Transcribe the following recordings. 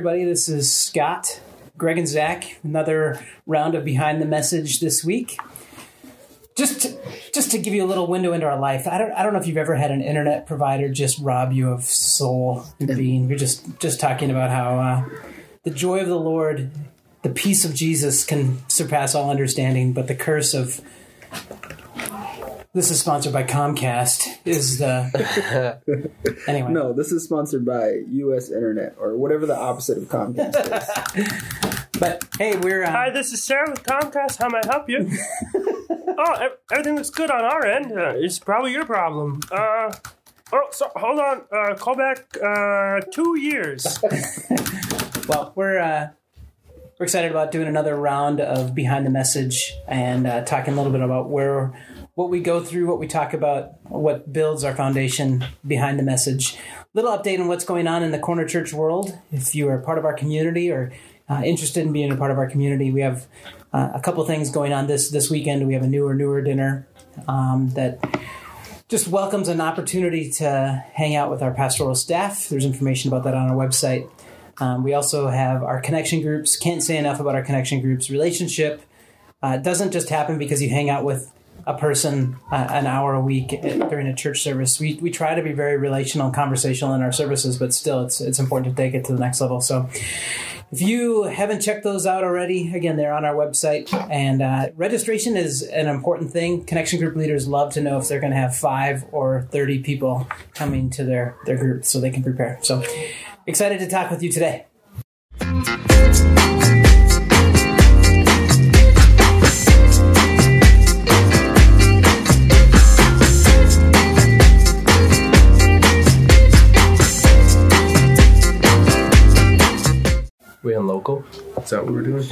Everybody, this is Scott, Greg, and Zach. Another round of Behind the Message this week. Just to, just to give you a little window into our life, I don't, I don't know if you've ever had an internet provider just rob you of soul and being. We're just, just talking about how uh, the joy of the Lord, the peace of Jesus can surpass all understanding, but the curse of this is sponsored by Comcast. Is the anyway? No, this is sponsored by U.S. Internet or whatever the opposite of Comcast is. But hey, we're uh, Hi, this is Sarah with Comcast. How may I help you? oh, everything looks good on our end. Uh, it's probably your problem. Uh, oh, so hold on. Uh, call back uh, two years. well, we're uh, we're excited about doing another round of behind the message and uh, talking a little bit about where what we go through, what we talk about, what builds our foundation behind the message. Little update on what's going on in the corner church world. If you are part of our community or uh, interested in being a part of our community, we have uh, a couple things going on this this weekend. We have a newer newer dinner um, that just welcomes an opportunity to hang out with our pastoral staff. There's information about that on our website. Um, we also have our connection groups. Can't say enough about our connection groups. Relationship uh, doesn't just happen because you hang out with a person uh, an hour a week during a church service. We, we try to be very relational conversational in our services, but still, it's it's important to take it to the next level. So, if you haven't checked those out already, again, they're on our website. And uh, registration is an important thing. Connection group leaders love to know if they're going to have five or 30 people coming to their, their group so they can prepare. So, excited to talk with you today. Is that what we're doing?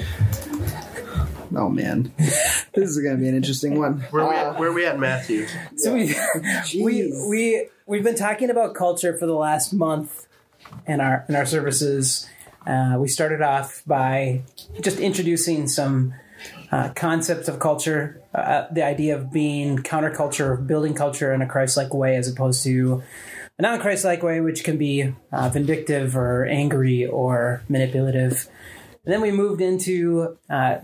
Oh man, this is going to be an interesting one. Where are we Uh, at, where are we at, Matthew? So we, we we we've been talking about culture for the last month in our in our services. Uh, we started off by just introducing some uh, concepts of culture, uh, the idea of being counterculture, building culture in a Christ-like way, as opposed to a non-Christ-like way, which can be uh, vindictive or angry or manipulative. And then we moved into uh,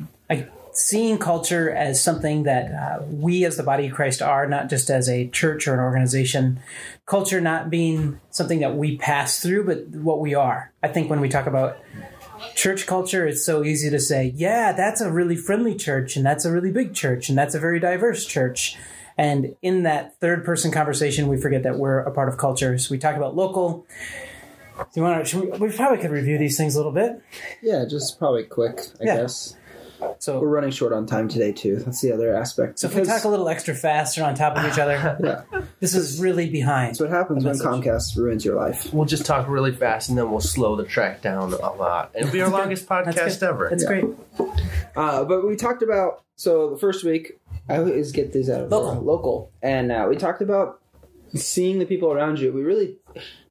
seeing culture as something that uh, we as the body of Christ are, not just as a church or an organization. Culture not being something that we pass through, but what we are. I think when we talk about church culture, it's so easy to say, yeah, that's a really friendly church, and that's a really big church, and that's a very diverse church. And in that third person conversation, we forget that we're a part of culture. So we talk about local. Do you want to? We, we probably could review these things a little bit. Yeah, just probably quick, I Yeah. guess. So We're running short on time today too. That's the other aspect. So if we talk a little extra fast or on top of each other, Yeah. this is really behind. That's what happens when. Comcast ruins your life. We'll just talk really fast and then we'll slow the track down a lot. It'll be our longest podcast good. ever. That's Yeah. great. Uh, but we talked about so the first week. I always get these out of Local. local, and uh, we talked about seeing the people around you. We really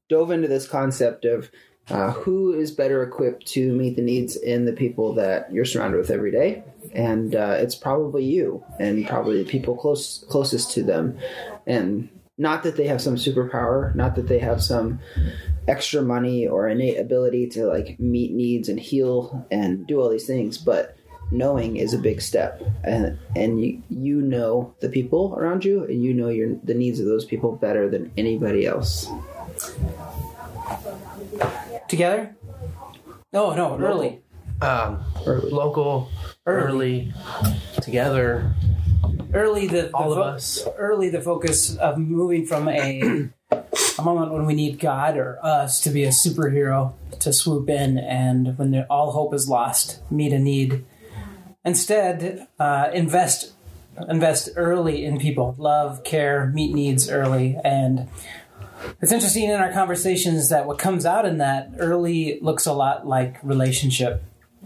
dove into this concept of uh, who is better equipped to meet the needs in the people that you're surrounded with every day, and uh, it's probably you, and probably the people close closest to them, and not that they have some superpower, not that they have some extra money or innate ability to like meet needs and heal and do all these things, but knowing is a big step. And and you, you know the people around you and you know your the needs of those people better than anybody else Together? No, no, early. Um, Early. local, early, together, Early the, the all of fo- us. Early the focus of moving from a a moment when we need God or us to be a superhero to swoop in and when all hope is lost, meet a need. Instead, uh, invest invest early in people, love, care, meet needs early, and it's interesting in our conversations that what comes out in that early looks a lot like relationship,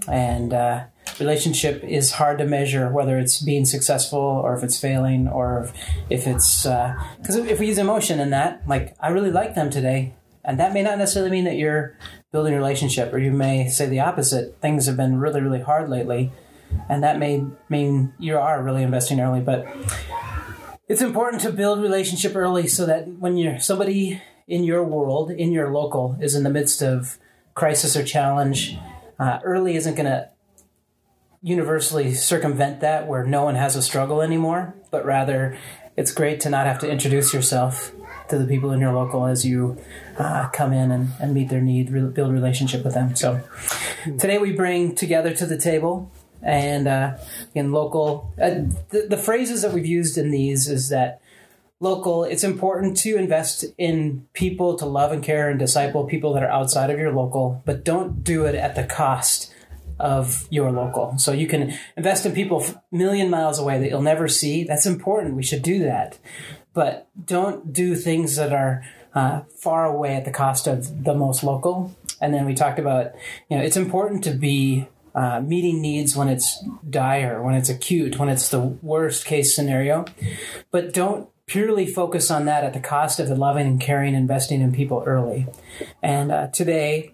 and uh, relationship is hard to measure whether it's being successful or if it's failing or if it's because if we use emotion in that, like I really like them today, and that may not necessarily mean that you're building a relationship, or you may say the opposite. Things have been really, really hard lately, and that may mean you are really investing early, but it's important to build relationship early so that when you're somebody in your world, in your local, is in the midst of crisis or challenge, uh, early isn't going to universally circumvent that where no one has a struggle anymore, but rather it's great to not have to introduce yourself to the people in your local as you uh, come in and, and meet their need, re- build relationship with them. So today we bring together to the table and uh, in local, uh, the, the phrases that we've used in these is that local, it's important to invest in people to love and care and disciple people that are outside of your local, but don't do it at the cost of your local. So you can invest in people a million miles away that you'll never see. That's important. We should do that. But don't do things that are uh, far away at the cost of the most local. And then we talked about, you know, it's important to be uh, meeting needs when it's dire, when it's acute, when it's the worst case scenario. But don't purely focus on that at the cost of the loving and caring, investing in people early. And uh, today,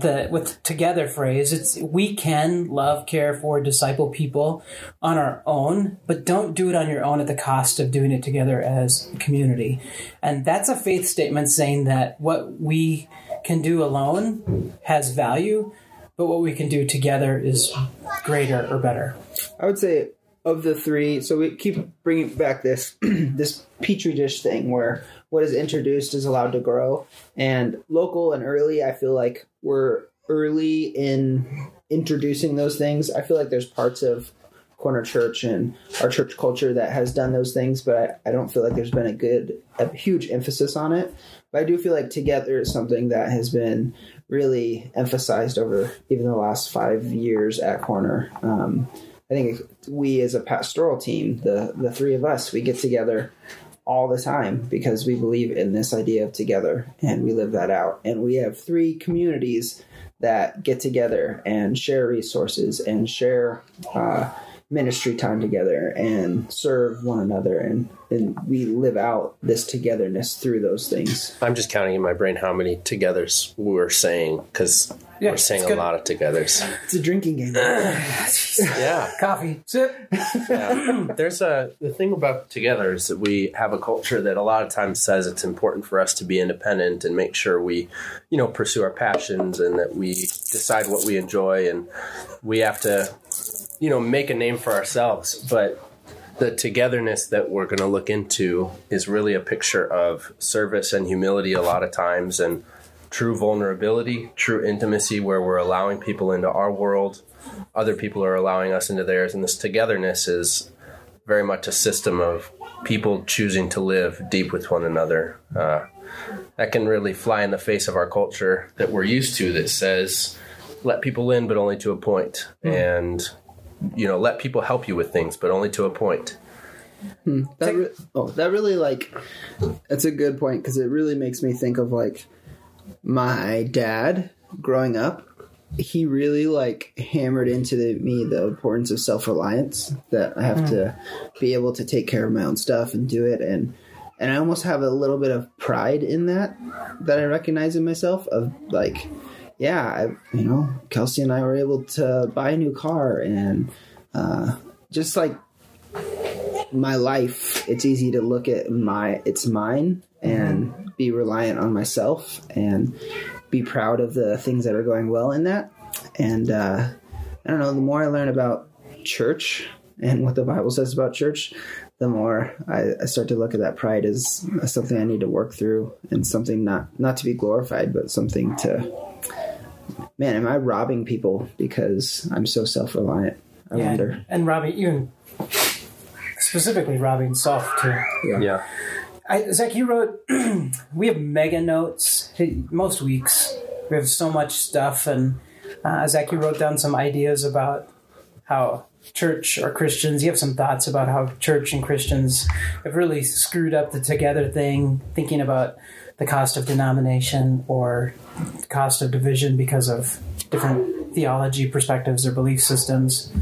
the with together phrase, it's we can love, care for, disciple people on our own, but don't do it on your own at the cost of doing it together as community. And that's a faith statement saying that what we can do alone has value, but what we can do together is greater or better. I would say of the three, so we keep bringing back this this petri dish thing where what is introduced is allowed to grow, and local and early. I feel like we're early in introducing those things. I feel like there's parts of Corner Church and our church culture that has done those things, but I, I don't feel like there's been a good, a huge emphasis on it. But I do feel like together is something that has been really emphasized over even the last five years at Corner. Um, I think we as a pastoral team, the the three of us, we get together all the time because we believe in this idea of together and we live that out. And we have three communities that get together and share resources and share uh, ministry time together and serve one another and, and we live out this togetherness through those things. I'm just counting in my brain how many togethers we're saying because Yeah, we're saying a lot of togethers. It's a drinking game. yeah. Coffee, sip. yeah. There's a the thing about together is that we have a culture that a lot of times says it's important for us to be independent and make sure we, you know, pursue our passions and that we decide what we enjoy and we have to, you know, make a name for ourselves. But the togetherness that we're going to look into is really a picture of service and humility a lot of times and true vulnerability, true intimacy where we're allowing people into our world other people are allowing us into theirs. And this togetherness is very much a system of people choosing to live deep with one another. Uh, that can really fly in the face of our culture that we're used to that says, let people in, but only to a point. Hmm. And, you know, let people help you with things, but only to a point. Hmm. That re- oh, that really like that's a good point because it really makes me think of like my dad growing up. He really like hammered into the, me the importance of self reliance that I have hmm. to be able to take care of my own stuff and do it and and I almost have a little bit of pride in that that I recognize in myself of like yeah I, you know Kelsey and I were able to buy a new car and uh, just like my life, it's easy to look at my it's mine and be reliant on myself and be proud of the things that are going well in that. And uh, I don't know, the more I learn about church and what the Bible says about church, the more I, I start to look at that pride as, as something I need to work through and something not not to be glorified, but something to man, am I robbing people because I'm so self reliant? I Yeah, wonder. and robbing even specifically robbing self too. Yeah. I, Zach, you wrote. we have mega notes most weeks. We have so much stuff, and uh, Zach, you wrote down some ideas about how church or Christians. You have some thoughts about how church and Christians have really screwed up the together thing, thinking about the cost of denomination or the cost of division because of different theology perspectives or belief systems.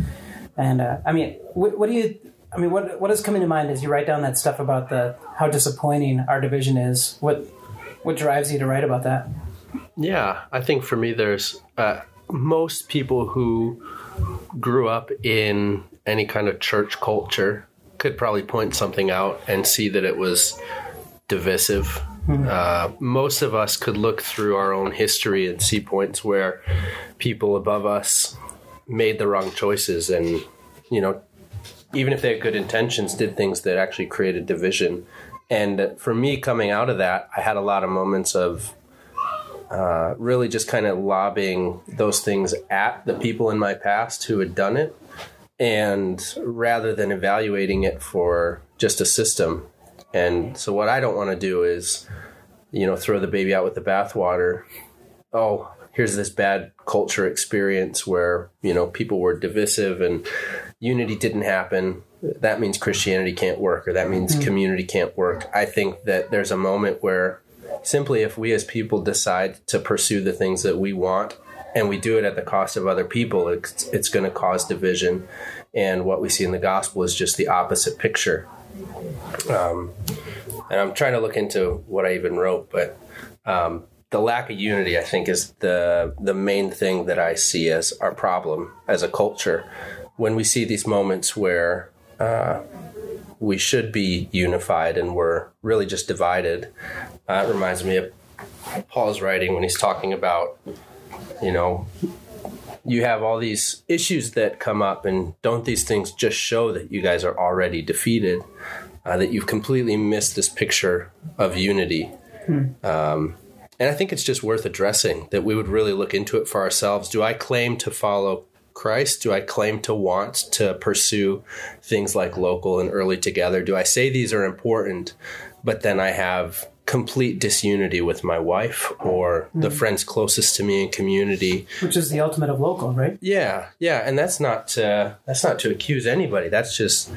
And uh, I mean, what, what do you? I mean, what what is coming to mind as you write down that stuff about the how disappointing our division is? What what drives you to write about that? Yeah, I think for me, there's uh, most people who grew up in any kind of church culture could probably point something out and see that it was divisive Uh, most of us could look through our own history and see points where people above us made the wrong choices and, you know, even if they had good intentions, did things that actually created division. And for me, coming out of that, I had a lot of moments of uh, really just kind of lobbying those things at the people in my past who had done it. And rather than evaluating it for just a system. And mm-hmm. so, what I don't want to do is, you know, throw the baby out with the bathwater. Oh, here's this bad culture experience where, you know, people were divisive and unity didn't happen. That means Christianity can't work or that means mm-hmm. community can't work. I think that there's a moment where simply if we as people decide to pursue the things that we want and we do it at the cost of other people, it's, it's going to cause division. And what we see in the gospel is just the opposite picture. Um, and I'm trying to look into what I even wrote, but um, the lack of unity, I think, is the the main thing that I see as our problem as a culture. When we see these moments where uh, we should be unified and we're really just divided, uh, it reminds me of Paul's writing when he's talking about, you know, you have all these issues that come up, and don't these things just show that you guys are already defeated? Uh, that you've completely missed this picture of unity. Um, and I think it's just worth addressing that we would really look into it for ourselves. Do I claim to follow Christ? Do I claim to want to pursue things like local and early together? Do I say these are important, but then I have complete disunity with my wife or the friends closest to me in community? Which is the ultimate of local, right? Yeah, yeah, and that's not uh, that's not to accuse anybody. That's just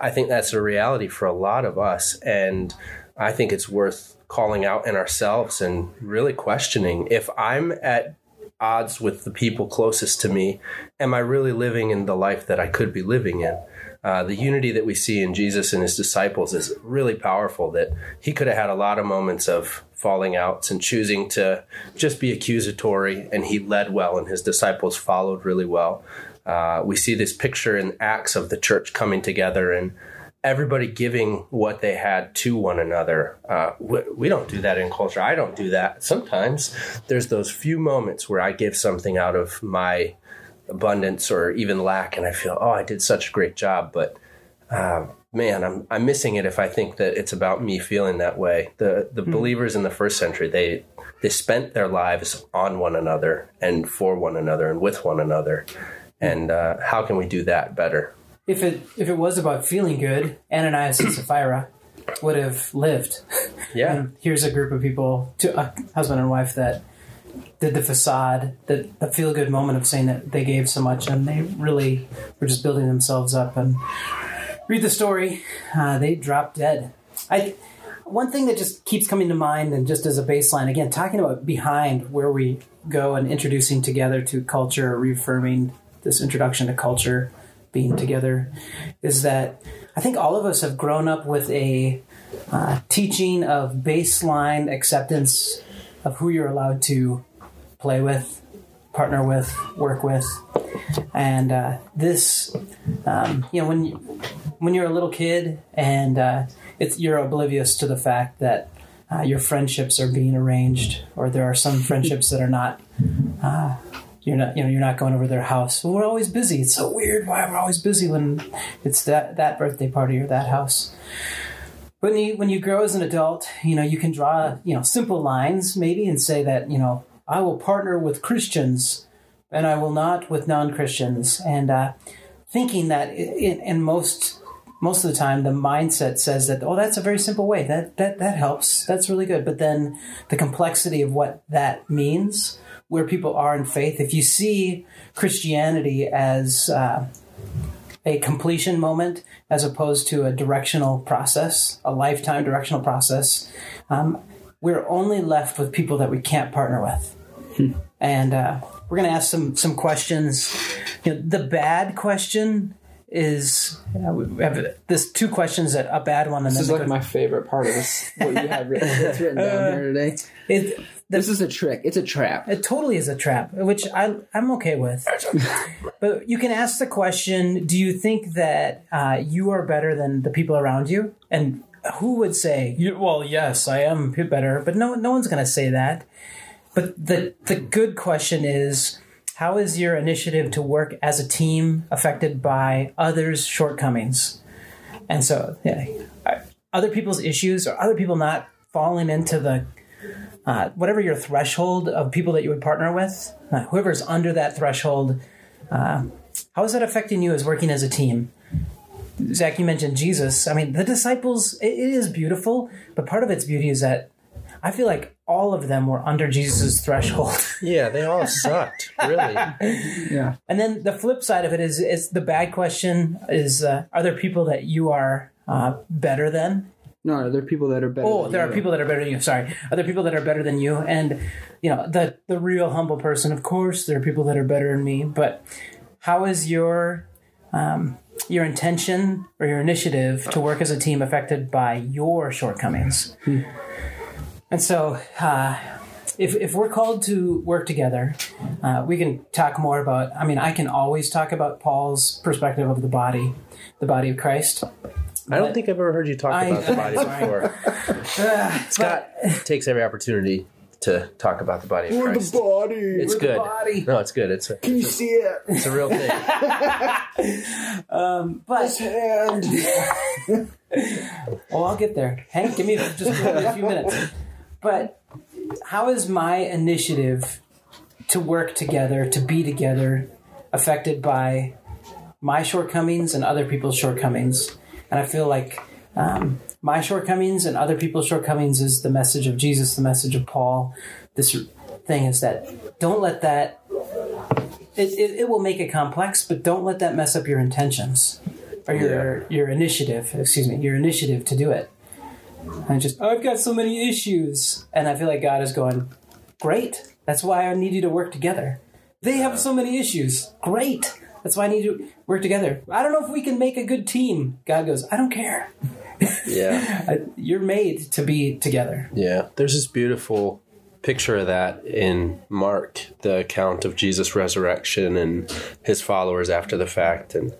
I think that's a reality for a lot of us, and I think it's worth calling out in ourselves and really questioning if I'm at odds with the people closest to me, am I really living in the life that I could be living in? Uh, the unity that we see in Jesus and his disciples is really powerful. That he could have had a lot of moments of falling outs and choosing to just be accusatory, and he led well, and his disciples followed really well. Uh, we see this picture in Acts of the church coming together and everybody giving what they had to one another. Uh, we, we don't do that in culture. I don't do that. Sometimes there's those few moments where I give something out of my abundance or even lack, and I feel, oh, I did such a great job, but. Uh, man, I'm I'm missing it if I think that it's about me feeling that way. The the believers in the first century, they they spent their lives on one another and for one another and with one another. And uh, how can we do that better? If it if it was about feeling good, Ananias and Sapphira would have lived. Yeah, And here's a group of people, two, a husband and wife, that did the facade, the, the feel good moment of saying that they gave so much, and they really were just building themselves up. And read the story, uh, they dropped dead. I one thing that just keeps coming to mind, and just as a baseline, again, talking about behind where we go and introducing together to culture, reaffirming this introduction to culture, being together, is that I think all of us have grown up with a uh, teaching of baseline acceptance of who you're allowed to play with, partner with, work with, and uh, this, um, you know, when you, when you're a little kid and uh, you're oblivious to the fact that uh, your friendships are being arranged, or there are some friendships that are not. You're not, you know, you're not going over their house. Well, we're always busy. It's so weird. Why we're always busy when it's that that birthday party or that house? When you when you grow as an adult, you know you can draw you know simple lines maybe and say that you know I will partner with Christians and I will not with non Christians, and uh, thinking that in, in most most of the time the mindset says that oh that's a very simple way. That that that helps. That's really good, but then the complexity of what that means where people are in faith if you see Christianity as uh, a completion moment as opposed to a directional process, a lifetime directional process, um, we're only left with people that we can't partner with. And uh, we're going to ask some some questions. You know, the bad question is uh, we have this two questions that a bad one and This then is like my favorite part of this. What you have written, written down here today. it, This is a trick. It's a trap. It totally is a trap, which I, I'm okay with. but you can ask the question Do you think that uh, you are better than the people around you? And who would say, "You- "Well, yes, I am better," but no, no one's going to say that. But the the good question is, how is your initiative to work as a team affected by others' shortcomings? And so, yeah, other people's issues or other people not falling into the uh, whatever your threshold of people that you would partner with, uh, whoever's under that threshold, uh, how is that affecting you as working as a team? Zach, you mentioned Jesus. I mean, the disciples, it, it is beautiful, but part of its beauty is that I feel like all of them were under Jesus' threshold. Yeah, they all sucked. Really. Yeah. and then the flip side of it is, is the bad question is, uh, are there people that you are uh, better than? No, are there people that are better? Oh, there are people that are better than you. Sorry, are there people that are better than you? And you know, the the real humble person, of course, there are people that are better than me. But how is your um, your intention or your initiative to work as a team affected by your shortcomings? And so, uh, if if we're called to work together, uh, we can talk more about. I mean, I can always talk about Paul's perspective of the body, the body of Christ. I don't think I've ever heard you talk I- about the body sorry. before. Scott takes every opportunity to talk about the body of We're Christ. the body. it's We're the good. body. No, it's good. It's a, Can you see it? it's a real thing. Um, but And Well, I'll get there. Hank, give me just a few minutes. But how is my initiative to work together, to be together, affected by my shortcomings and other people's shortcomings? And I feel like um, my shortcomings and other people's shortcomings is the message of Jesus, the message of Paul. This thing is that don't let that. It, it, it will make it complex, but don't let that mess up your intentions or your your initiative. Excuse me, your initiative to do it. And just I've got so many issues, and I feel like God is going, great. That's why I need you to work together. They have so many issues. Great. That's why I need to work together. I don't know if we can make a good team. God goes, I don't care. Yeah. I, you're made to be together. Yeah. There's this beautiful picture of that in Mark, the account of Jesus' resurrection and his followers after the fact. And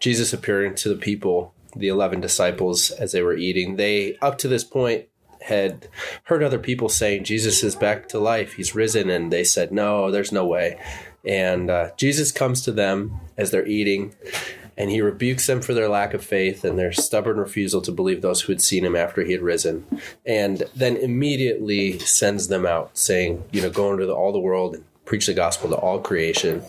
Jesus appearing to the people, the 11 disciples, as they were eating. They, up to this point, had heard other people saying, Jesus is back to life. He's risen. And they said, No, there's no way. And uh, Jesus comes to them as they're eating and he rebukes them for their lack of faith and their stubborn refusal to believe those who had seen him after he had risen, and then immediately sends them out, saying, You know, go into the, all the world and preach the gospel to all creation.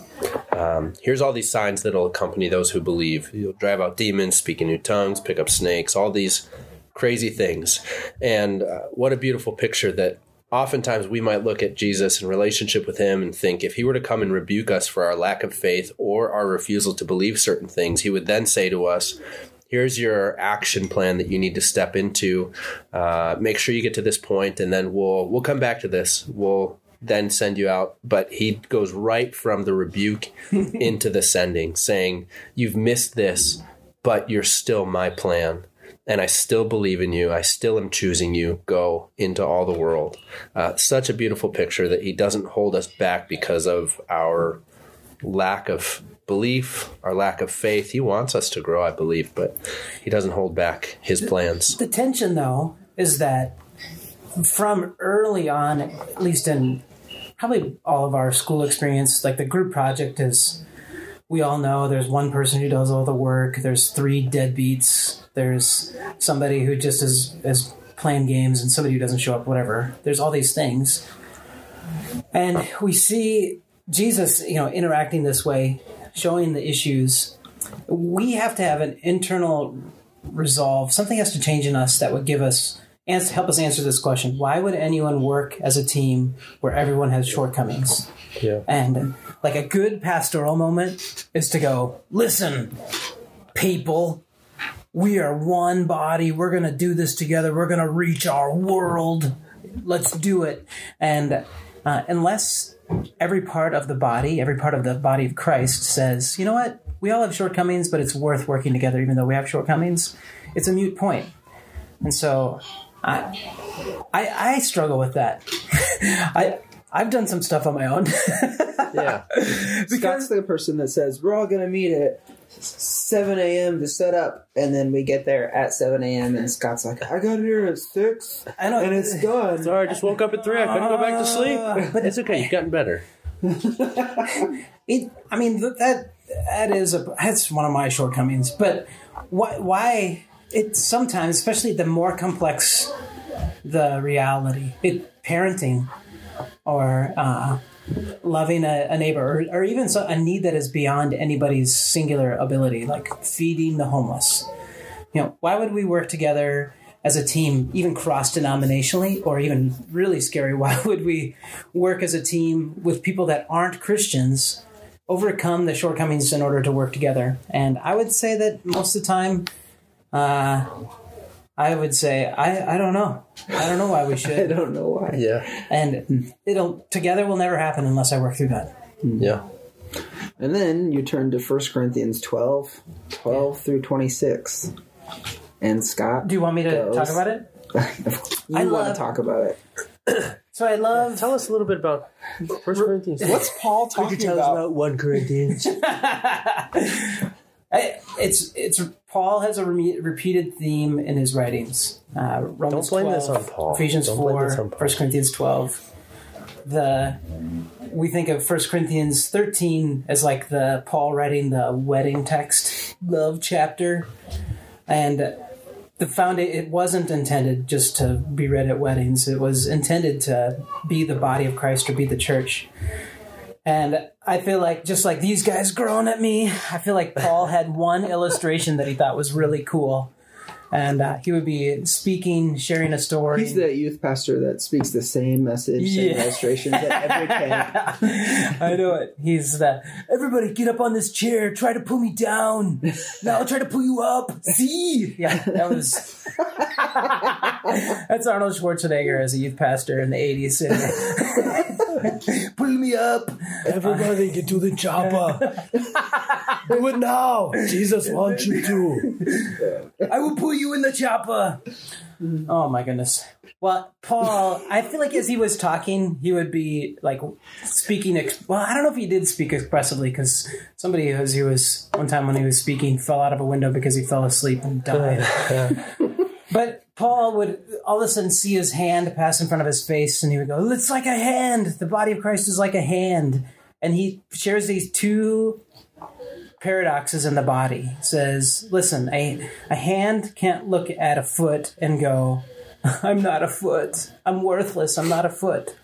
Um, here's all these signs that'll accompany those who believe. You'll drive out demons, speak in new tongues, pick up snakes, all these crazy things. And uh, what a beautiful picture that oftentimes we might look at Jesus in relationship with him and think if he were to come and rebuke us for our lack of faith or our refusal to believe certain things, he would then say to us, Here's your action plan that you need to step into. Uh, make sure you get to this point, and then we'll we'll come back to this. We'll then send you out. But he goes right from the rebuke into the sending, saying, You've missed this, but you're still my plan and I still believe in you. I still am choosing you. Go into all the world. Uh, such a beautiful picture that he doesn't hold us back because of our lack of belief, our lack of faith. He wants us to grow, I believe, but he doesn't hold back his plans. The tension, though, is that from early on, at least in probably all of our school experience, like the group project is, we all know there's one person who does all the work, there's three deadbeats, there's somebody who just is, is playing games, and somebody who doesn't show up, whatever. There's all these things. And we see Jesus, you know, interacting this way, showing the issues. We have to have an internal resolve. Something has to change in us that would give us answer, help us answer this question: Why would anyone work as a team where everyone has shortcomings? Yeah. And like a good pastoral moment is to go, listen, people, we are one body. We're going to do this together. We're going to reach our world. Let's do it. And uh, unless every part of the body, every part of the body of Christ says, you know what? We all have shortcomings, but it's worth working together even though we have shortcomings. It's a mute point. And so I, I, I struggle with that. I, I've done some stuff on my own. Yeah. Scott's the person that says we're all gonna meet at 7 a.m. to set up, and then we get there at 7 a.m. and Scott's like, I got here at six, I know, and it's done. Sorry, I just woke up at three. I couldn't go back to sleep. Uh, but it's okay. You've gotten better. It, I mean, that that is a that's one of my shortcomings. But why? Why? It sometimes, especially the more complex the reality, it parenting or uh, loving a, a neighbor, or, or even so, a need that is beyond anybody's singular ability, like feeding the homeless. You know, why would we work together? As a team, even cross denominationally, or even really scary, why would we work as a team with people that aren't Christians overcome the shortcomings in order to work together. And I would say that most of the time, uh, I would say I, I don't know. I don't know why we should. I don't know why. Yeah. And it'll together will never happen unless I work through that. Yeah. And then you turn to 1 Corinthians 12, 12 through 26. And Scott, Do you want me to Goes. talk about it? you I want love- to talk about it. So I love. Tell us a little bit about First Corinthians. What's Paul talking about? one Corinthians? I, it's it's Paul has a re- repeated theme in his writings. Uh, Romans blame 12, this on Paul. Ephesians Don't blame four, this on 1 Corinthians twelve. The we think of 1 Corinthians thirteen as like the Paul writing the wedding text, love chapter, and the found it wasn't intended just to be read at weddings. It was intended to be the body of Christ or be the church. And I feel like just like these guys growing at me, I feel like Paul had one illustration that he thought was really cool. And uh, he would be speaking, sharing a story. He's the youth pastor that speaks the same message, same Yeah. illustrations at every camp. I know it. He's the everybody get up on this chair, try to pull me down. Now I'll try to pull you up. See? Yeah, that was That's Arnold Schwarzenegger as a youth pastor in the eighties. pull me up. Everybody get to the chopper. Do it now. Jesus wants you to. I will pull you in the chopper. Oh my goodness. Well, Paul, I feel like as he was talking, he would be like speaking. Ex- well, I don't know if he did speak expressively because somebody, as he was one time when he was speaking, fell out of a window because he fell asleep and died. but Paul would all of a sudden see his hand pass in front of his face, and he would go, "It's like a hand. The body of Christ is like a hand." And he shares these two paradoxes in the body. He says, listen, a, a hand can't look at a foot and go, I'm not a foot. I'm worthless. I'm not a foot.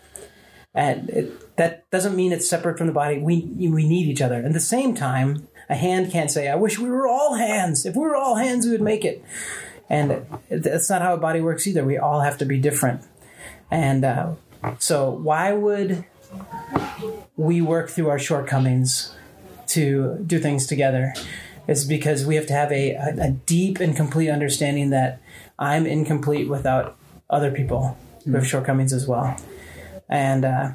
And it, that doesn't mean it's separate from the body. We, we need each other. At the same time, a hand can't say, I wish we were all hands. If we were all hands, we would make it. And that's not how a body works either. We all have to be different. And uh, so, why would we work through our shortcomings to do things together is because we have to have a, a, a deep and complete understanding that I'm incomplete without other people who have shortcomings as well. And uh,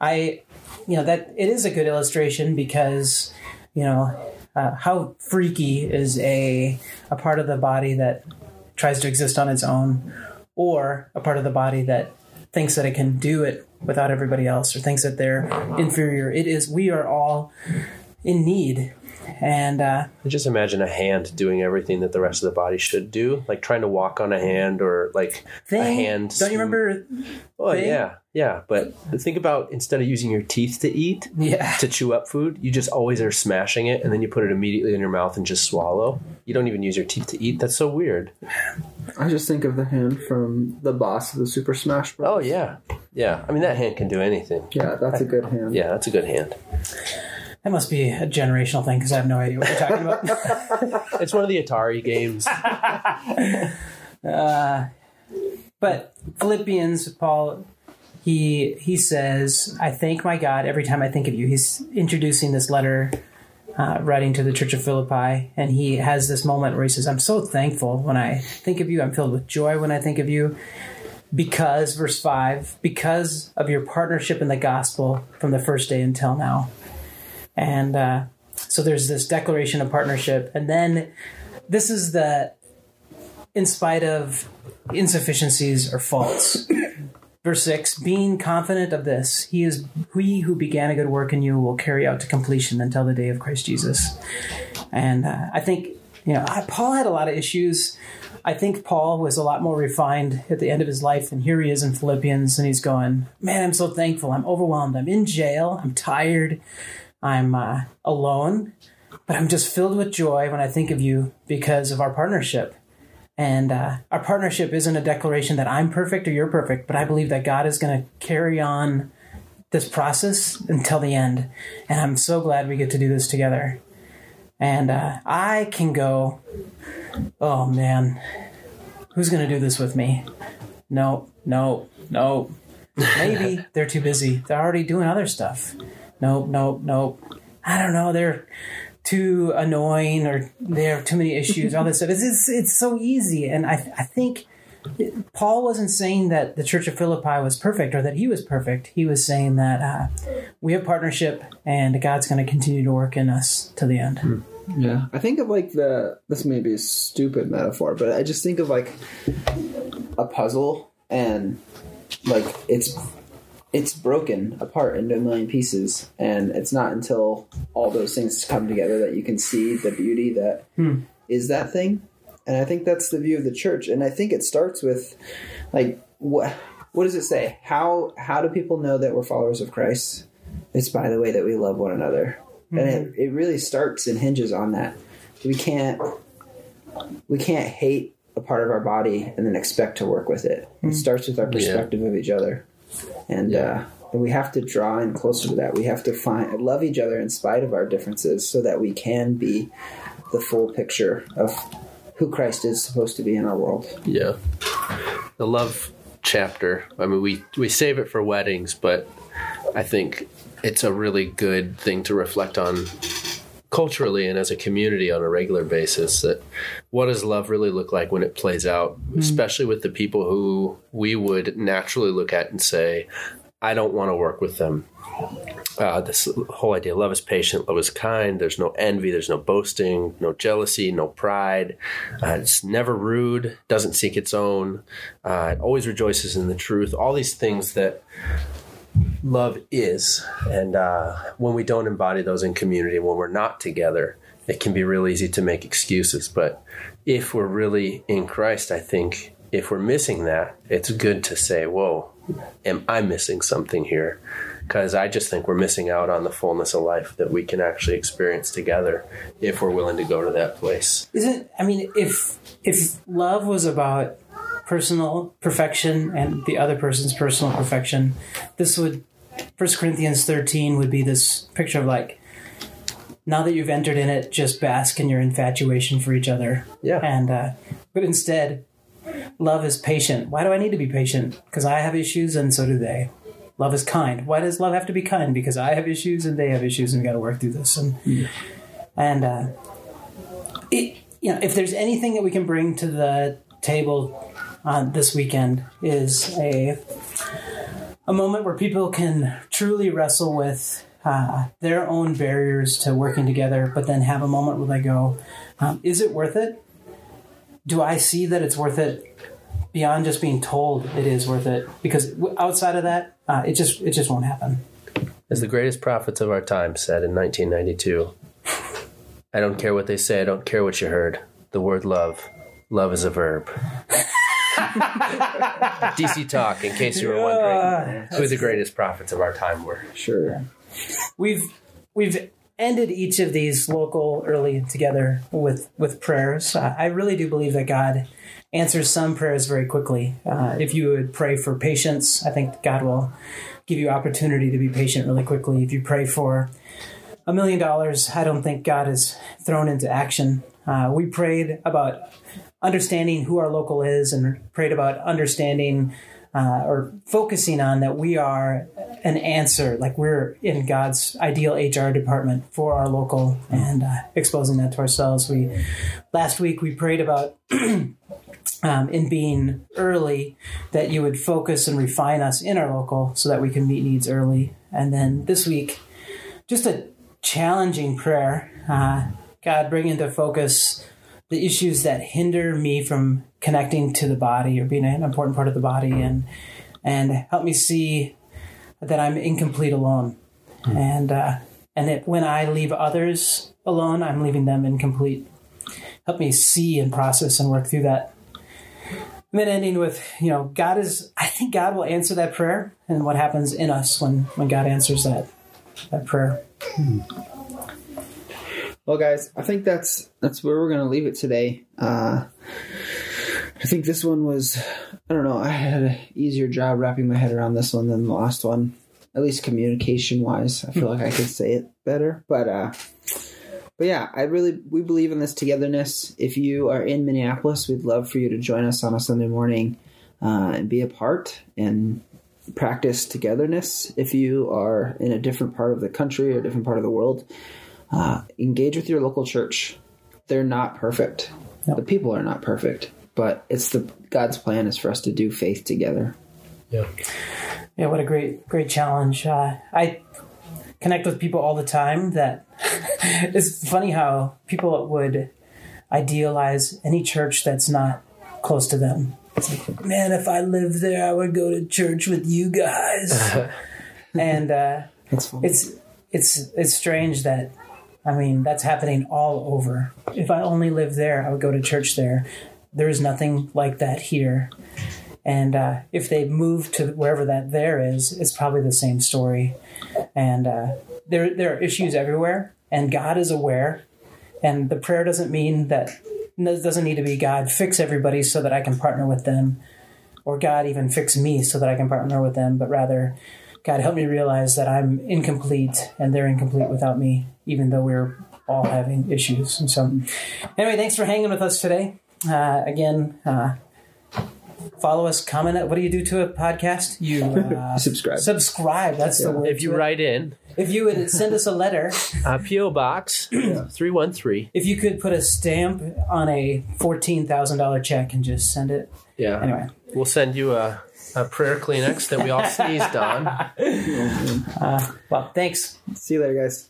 I, you know, that it is a good illustration because, you know, uh, how freaky is a a part of the body that tries to exist on its own, or a part of the body that thinks that it can do it without everybody else, or thinks that they're inferior. It is. We are all in need, and uh, I just imagine a hand doing everything that the rest of the body should do, like trying to walk on a hand or like thing. a hand. Don't you remember? Oh thing? yeah, yeah. But think about instead of using your teeth to eat, Yeah. to chew up food, you just always are smashing it, and then you put it immediately in your mouth and just swallow. You don't even use your teeth to eat. That's so weird. I just think of the hand from the boss of the Super Smash Bros. Oh yeah, yeah. I mean that hand can do anything. Yeah, that's a good hand. Yeah, that's a good hand. That must be a generational thing because I have no idea what you're talking about. It's one of the Atari games. But Philippians, Paul, he he says, "I thank my God every time I think of you." He's introducing this letter, uh, writing to the Church of Philippi, and he has this moment where he says, "I'm so thankful when I think of you. I'm filled with joy when I think of you." Because, verse 5, because of your partnership in the gospel from the first day until now. And uh, so there's this declaration of partnership. And then this is the, in spite of insufficiencies or faults, Verse 6 Being confident of this, he is he who began a good work in you will carry out to completion until the day of Christ Jesus. And uh, I think, you know, I, Paul had a lot of issues. I think Paul was a lot more refined at the end of his life, than here he is in Philippians, and he's going, Man, I'm so thankful. I'm overwhelmed. I'm in jail. I'm tired. I'm uh, alone. But I'm just filled with joy when I think of you because of our partnership. And uh, our partnership isn't a declaration that I'm perfect or you're perfect, but I believe that God is going to carry on this process until the end. And I'm so glad we get to do this together. And uh, I can go, oh man, who's going to do this with me? No, no, no. Maybe they're too busy. They're already doing other stuff. Nope, nope, nope. I don't know. They're too annoying or they have too many issues, all this stuff. It's, it's, it's so easy. And I, I think Paul wasn't saying that the church of Philippi was perfect or that he was perfect. He was saying that uh, we have partnership and God's going to continue to work in us to the end. Yeah, I think of like the this may be a stupid metaphor, but I just think of like a puzzle and like it's it's broken apart into a million pieces, and it's not until all those things come together that you can see the beauty that hmm. is that thing. And I think that's the view of the church, and I think it starts with like what what does it say? How how do people know that we're followers of Christ? It's by the way that we love one another. And it, hmm. it really starts and hinges on that. We can't we can't hate a part of our body and then expect to work with it. It hmm. starts with our perspective of each other. And uh and we have to draw in closer to that. We have to find love each other in spite of our differences so that we can be the full picture of who Christ is supposed to be in our world. Yeah. The love chapter. I mean, we we save it for weddings, but I think it's a really good thing to reflect on culturally and as a community on a regular basis that what does love really look like when it plays out especially with the people who we would naturally look at and say i don't want to work with them. Uh, this whole idea love is patient love is kind there's no envy there's no boasting no jealousy no pride. Uh, it's never rude doesn't seek its own. Uh, it always rejoices in the truth. All these things that love is. And uh, when we don't embody those in community when we're not together it can be real easy to make excuses. But if we're really in christ i think if we're missing that it's good to say whoa am i missing something here? Because i just think we're missing out on the fullness of life that we can actually experience together if we're willing to go to that place. Isn't I mean if if love was about personal perfection and the other person's personal perfection, this would First Corinthians thirteen would be this picture of like now that you've entered in it, just bask in your infatuation for each other. Yeah. And uh, but instead, love is patient. Why do I need to be patient? Because I have issues and so do they. Love is kind. Why does love have to be kind? Because I have issues and they have issues and we got to work through this. And and uh, it, you know, if there's anything that we can bring to the table on this weekend is a a moment where people can truly wrestle with uh, their own barriers to working together, but then have a moment where they go, um, "Is it worth it? Do I see that it's worth it?" Beyond just being told it is worth it, because outside of that, uh, it just it just won't happen. As the greatest prophets of our time said in 1992, I don't care what they say, I don't care what you heard. The word love, love is a verb. DC Talk, in case you were wondering who the greatest prophets of our time were. Sure. we've we've ended each of these local early together with with prayers. Uh, I really do believe that God answers some prayers very quickly. Uh, if you would pray for patience, I think God will give you opportunity to be patient really quickly. If you pray for a million dollars, I don't think God is thrown into action. Uh, we prayed about understanding who our local is and prayed about understanding uh, or focusing on that we are an answer, like we're in God's ideal HR department for our local and uh, exposing that to ourselves. We last week we prayed about um, in being early that you would focus and refine us in our local so that we can meet needs early. And then this week, just a challenging prayer. Uh, God, bring into focus the issues that hinder me from connecting to the body or being an important part of the body and and help me see that I'm incomplete alone, and uh, and that when I leave others alone, I'm leaving them incomplete. Help me see and process and work through that. And then ending with, you know, God is. I think God will answer that prayer, and what happens in us when when God answers that that prayer. Well, guys, I think that's that's where we're to leave it today. Uh, I think this one was, I don't know, I had an easier job wrapping my head around this one than the last one, at least communication wise. I feel like I could say it better, but uh, but yeah, I really we believe in this togetherness. If you are in Minneapolis, we'd love for you to join us on a Sunday morning uh, and be a part and practice togetherness. If you are in a different part of the country or a different part of the world, uh, engage with your local church. They're not perfect. No. The people are not perfect, but it's the God's plan is for us to do faith together. Yeah. Yeah, what a great, great challenge. Uh, I connect with people all the time that it's funny how people would idealize any church that's not close to them. It's like, man, if I lived there, I would go to church with you guys. and uh, That's it's it's it's strange that I mean that's happening all over. If I only lived there, I would go to church there. There is nothing like that here. And uh, if they move to wherever that there is, it's probably the same story. And uh, there there are issues everywhere, and God is aware. And the prayer doesn't mean that doesn't need to be God fix everybody so that I can partner with them, or God even fix me so that I can partner with them, but rather God, help me realize that I'm incomplete and they're incomplete without me, even though we're all having issues. And so, anyway, thanks for hanging with us today. Uh, again, uh, follow us, comment. What do you do to a podcast? You uh, Subscribe. Subscribe. That's the word. If you write in, if you would send us a letter, uh, P.O. Box 313. if you could put a stamp on a fourteen thousand dollar check and just send it. Yeah. Anyway, We'll send you a, a prayer Kleenex that we all sneezed on. Uh, well, thanks. See you later, guys.